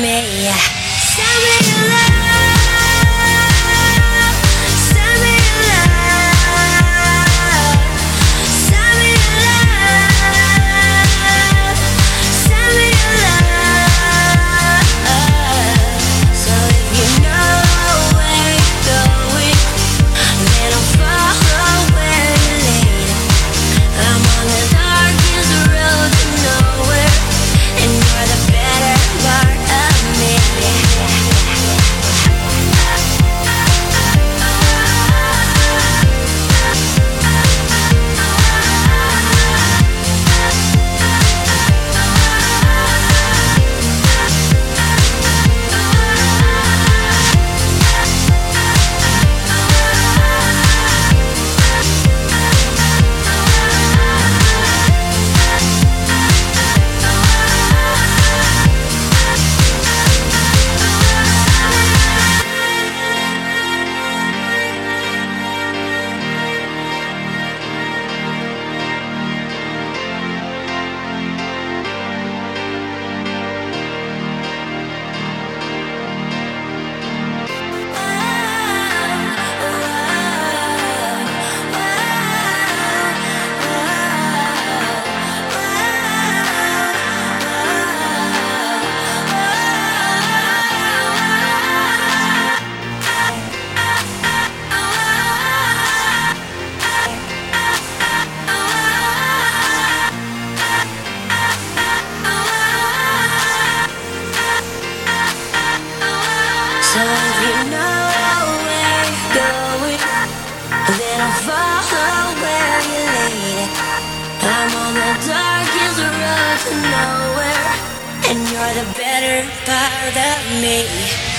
me. better part of me.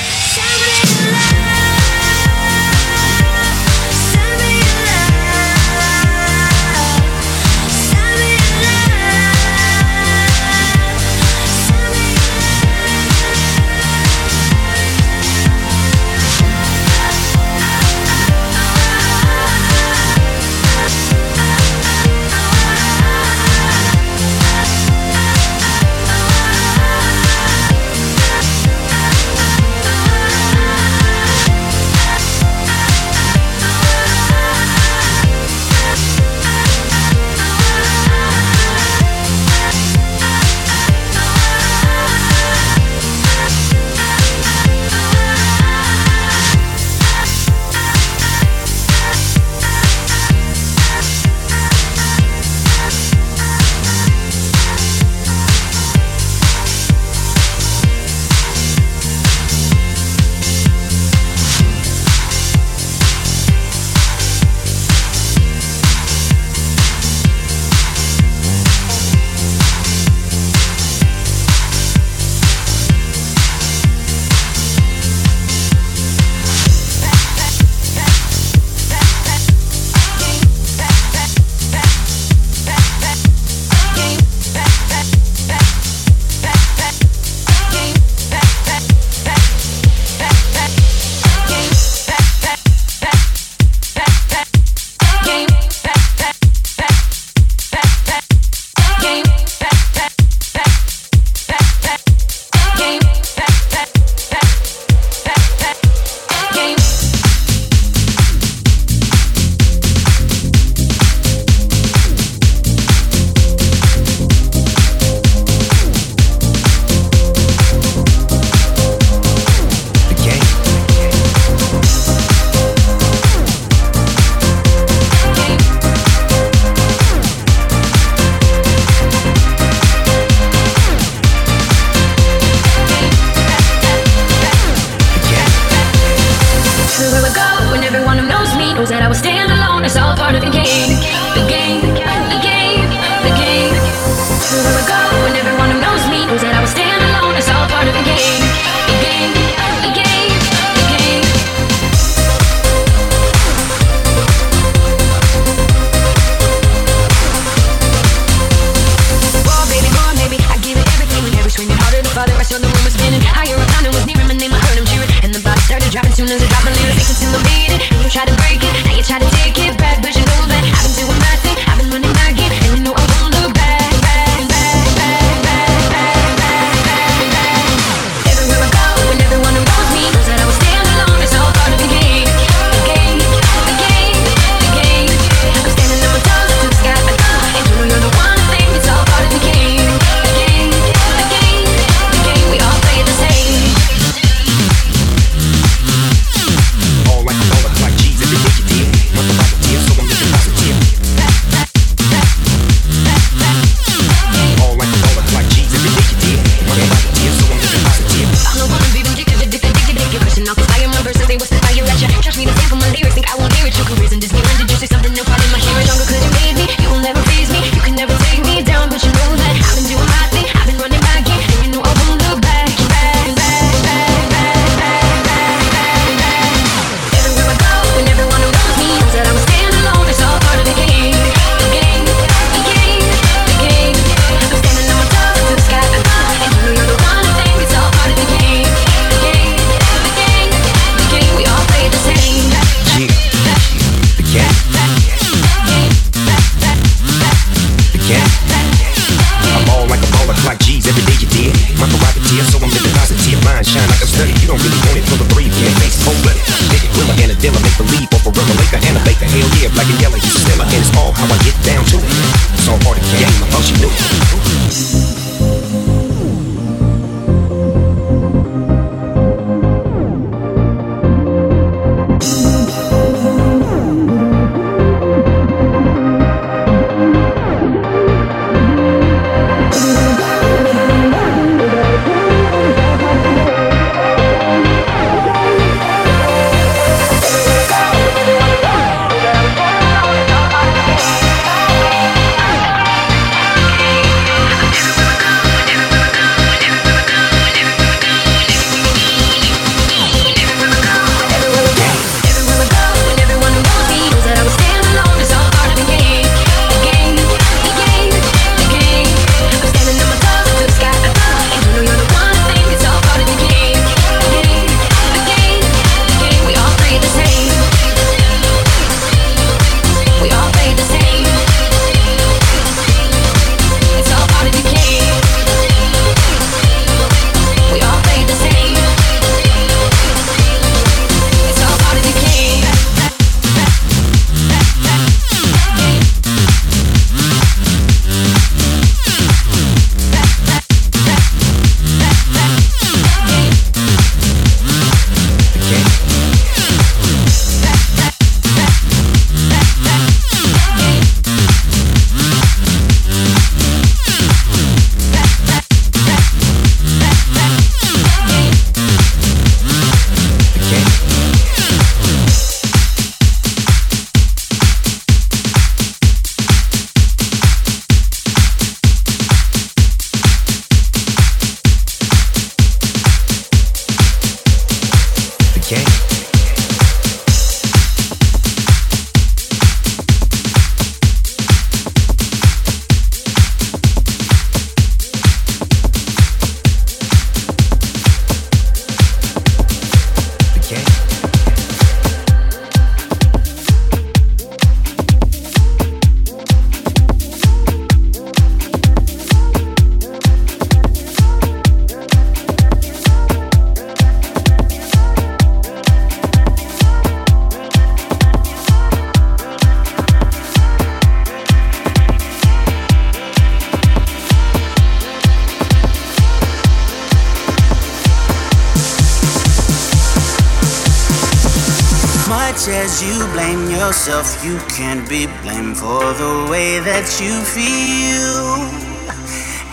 That you feel.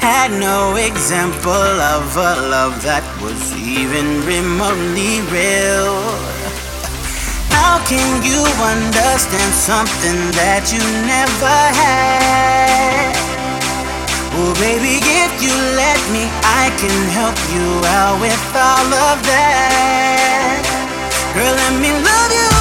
Had no example of a love that was even remotely real. How can you understand something that you never had? Oh, baby, if you let me, I can help you out with all of that. Girl, let me love you.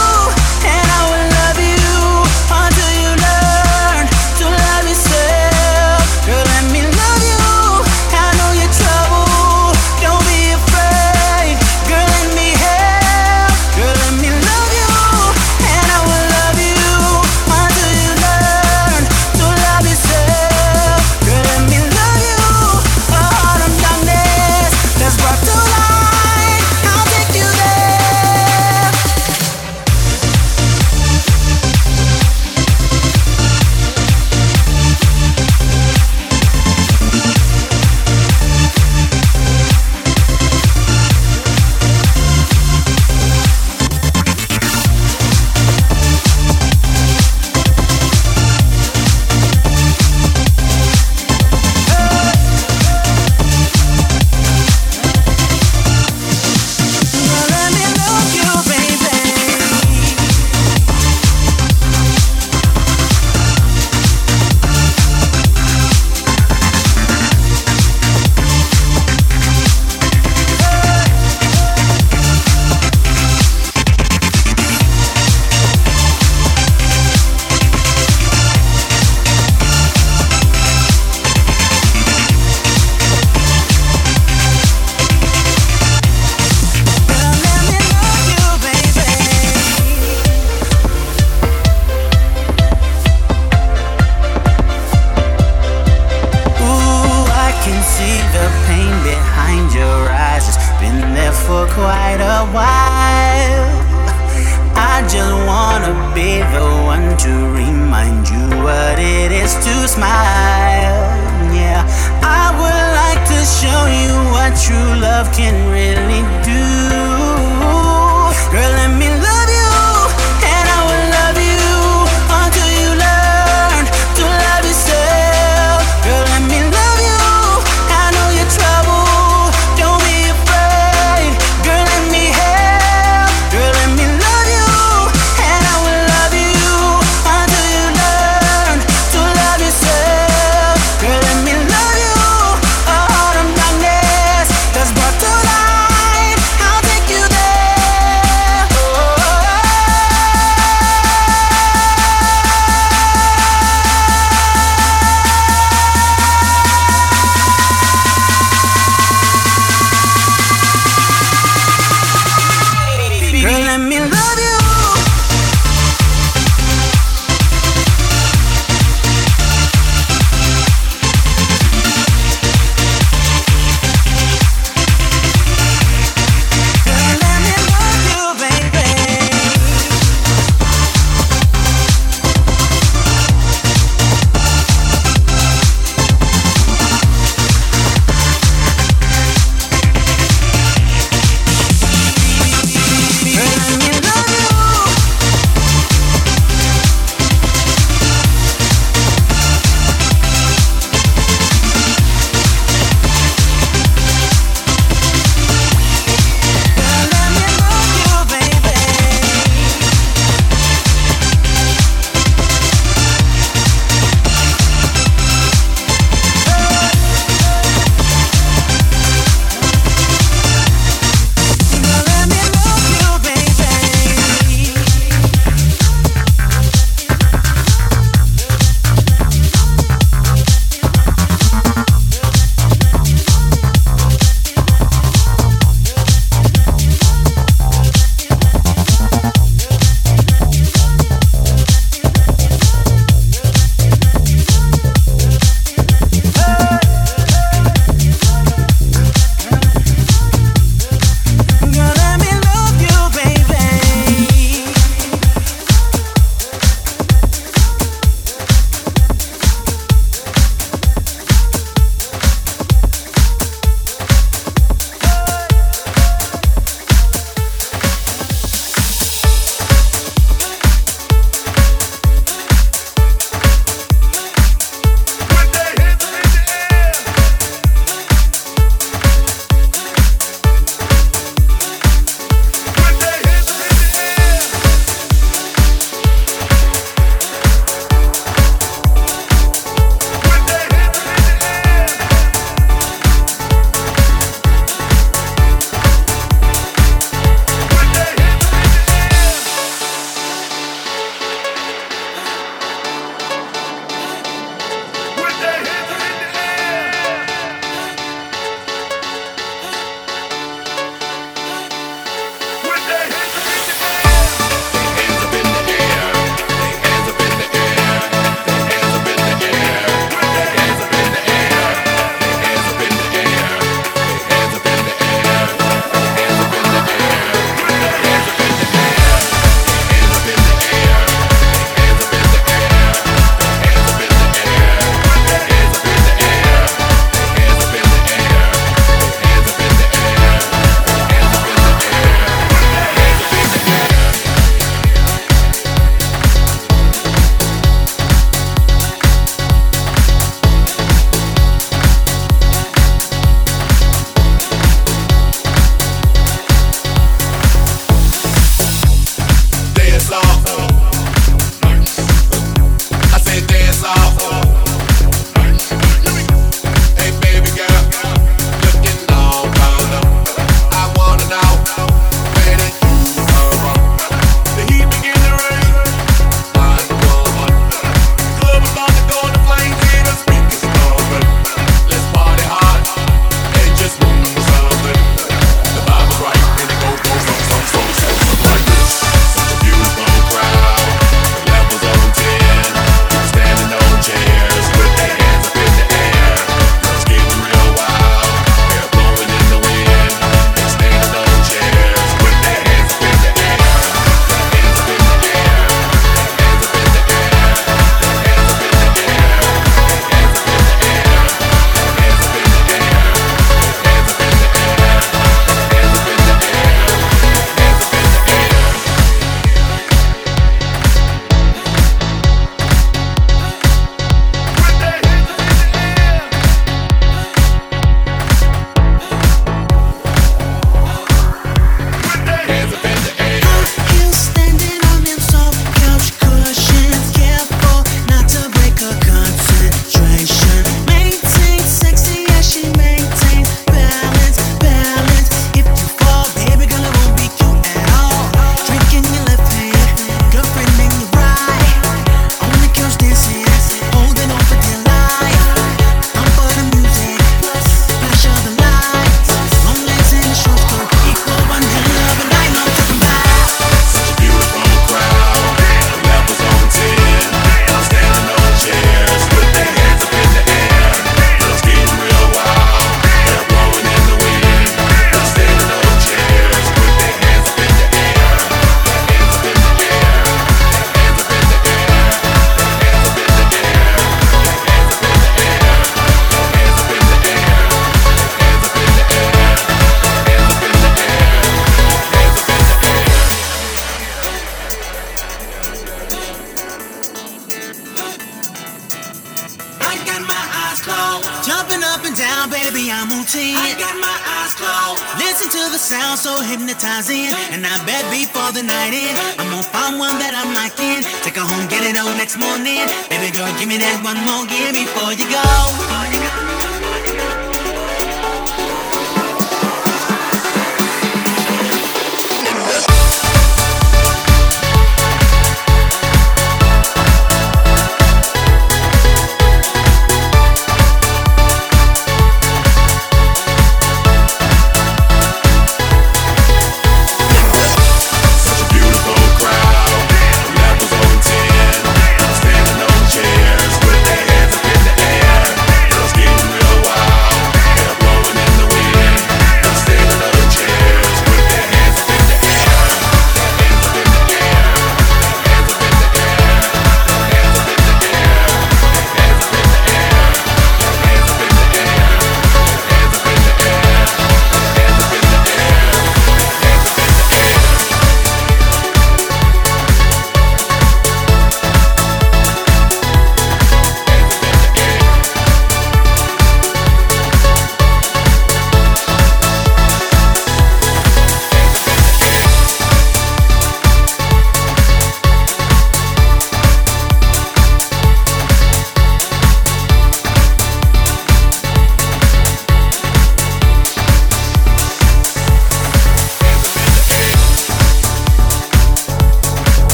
got my eyes closed. Jumping up and down, baby, I'm on 10. I got my eyes closed. Listen to the sound so hypnotizing. And I bet before the night in, I'm gonna find one that I'm liking. Take her home, get it on next morning. Baby girl, give me that one more year before you go. Before you go.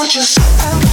want you so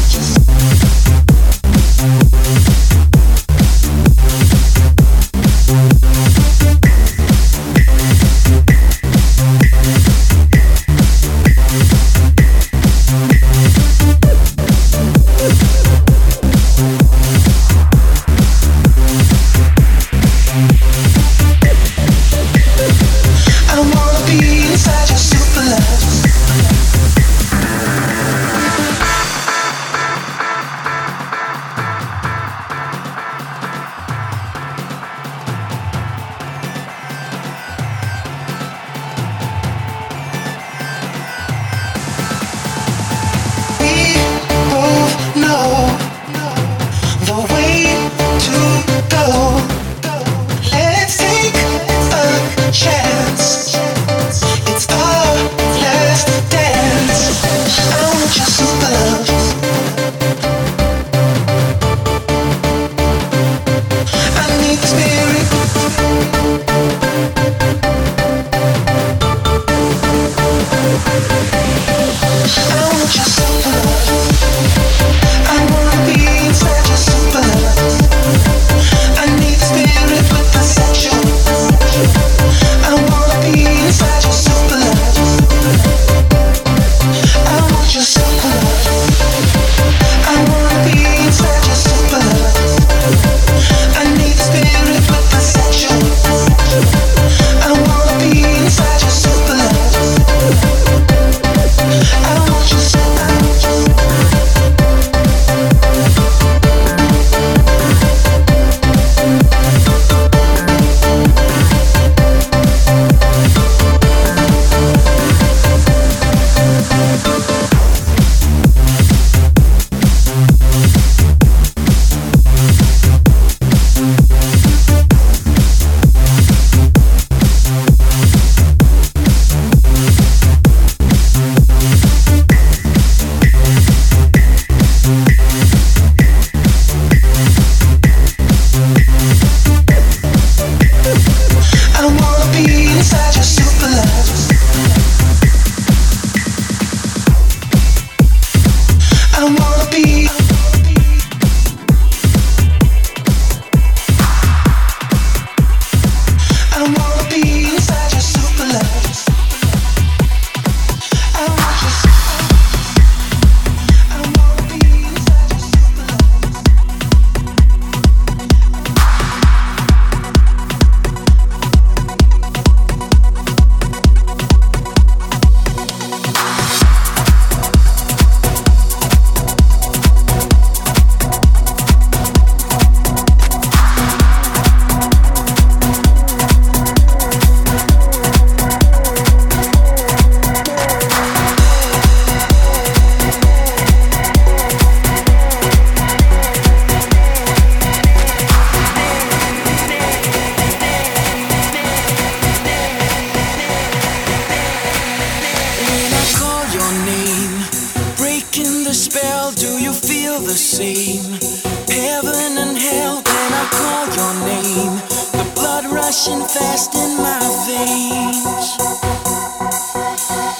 same. Heaven and hell, then I call your name. The blood rushing fast in my veins.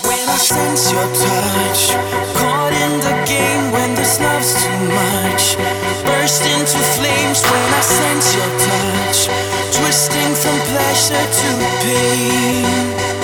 When I sense your touch, caught in the game when this love's too much. Burst into flames when I sense your touch, twisting from pleasure to pain.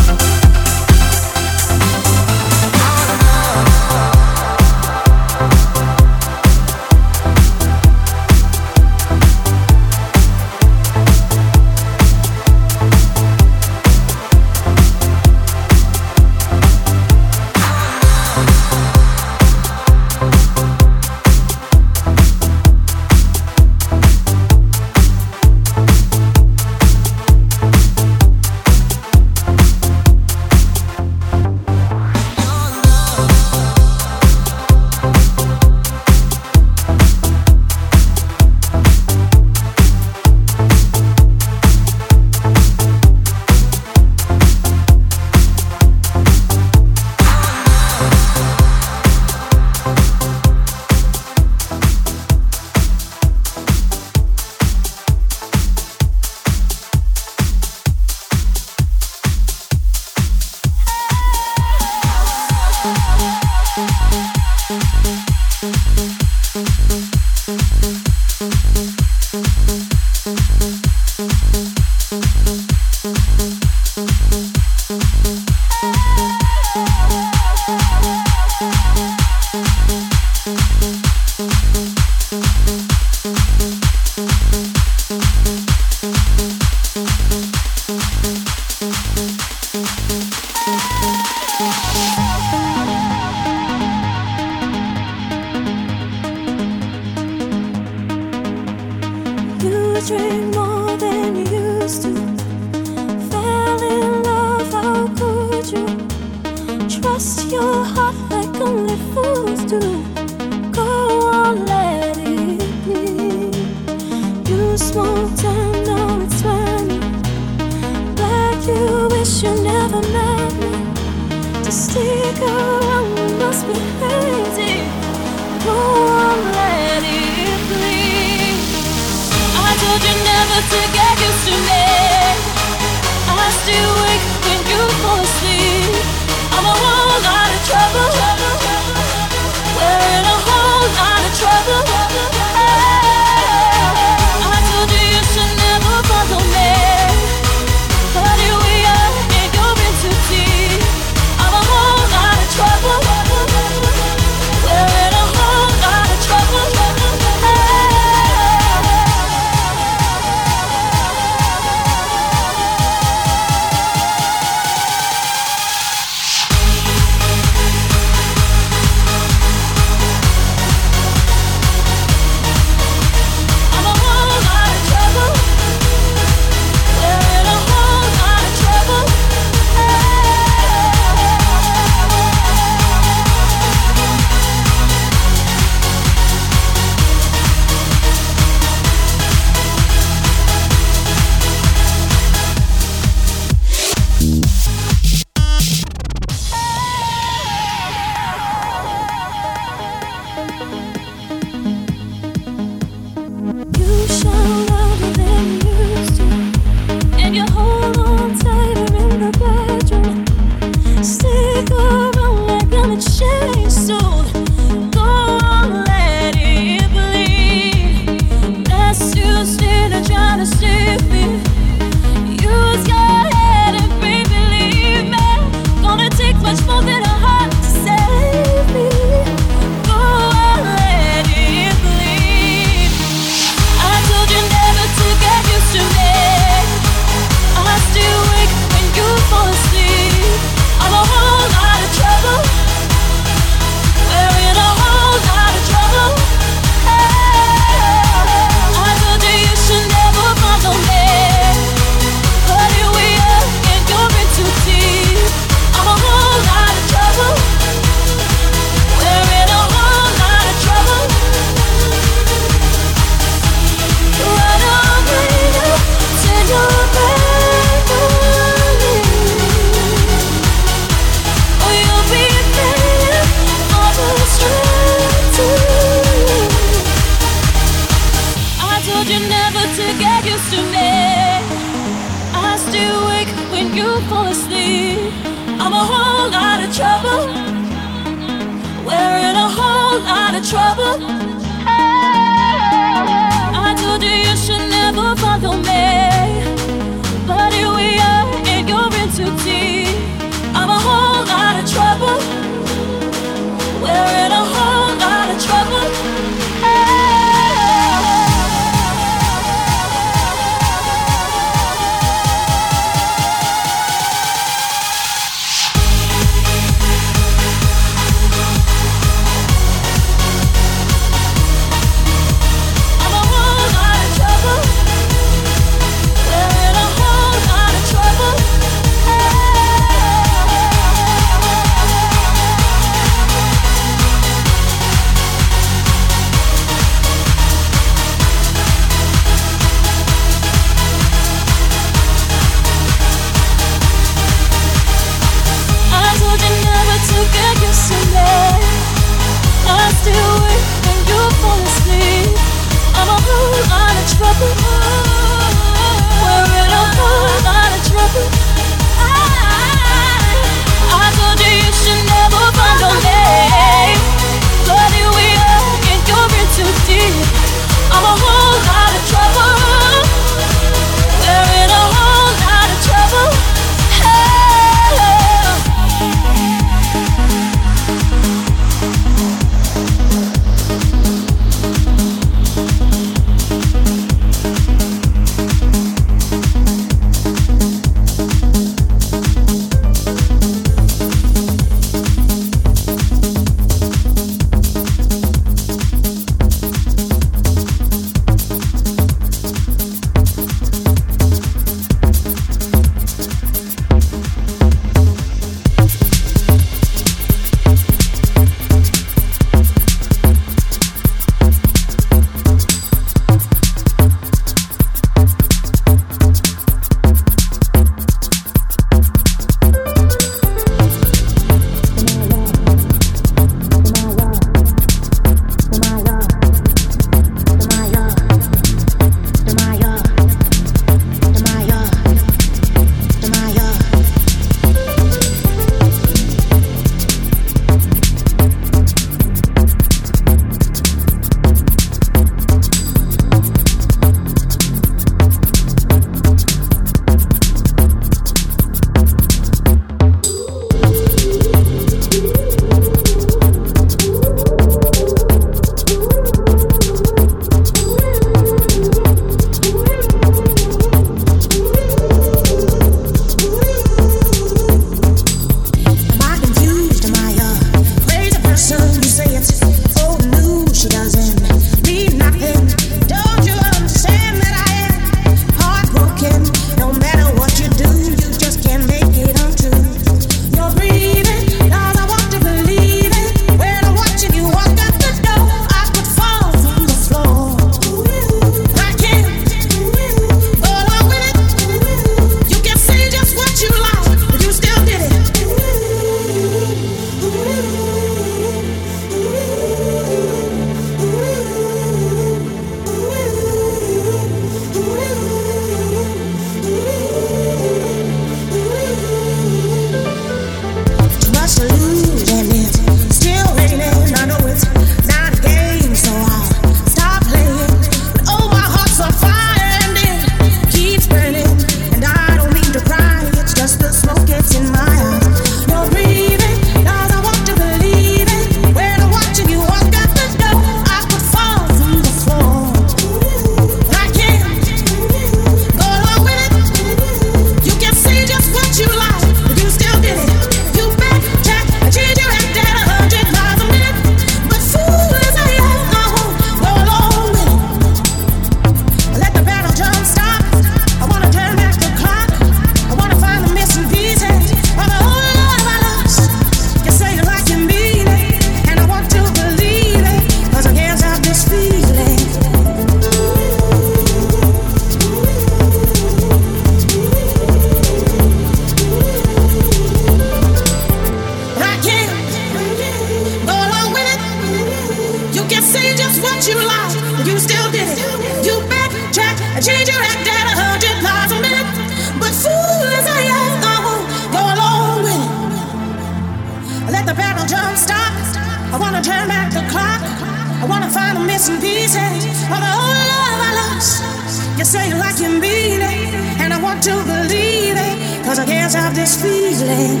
To believe it, cause I can't stop this feeling.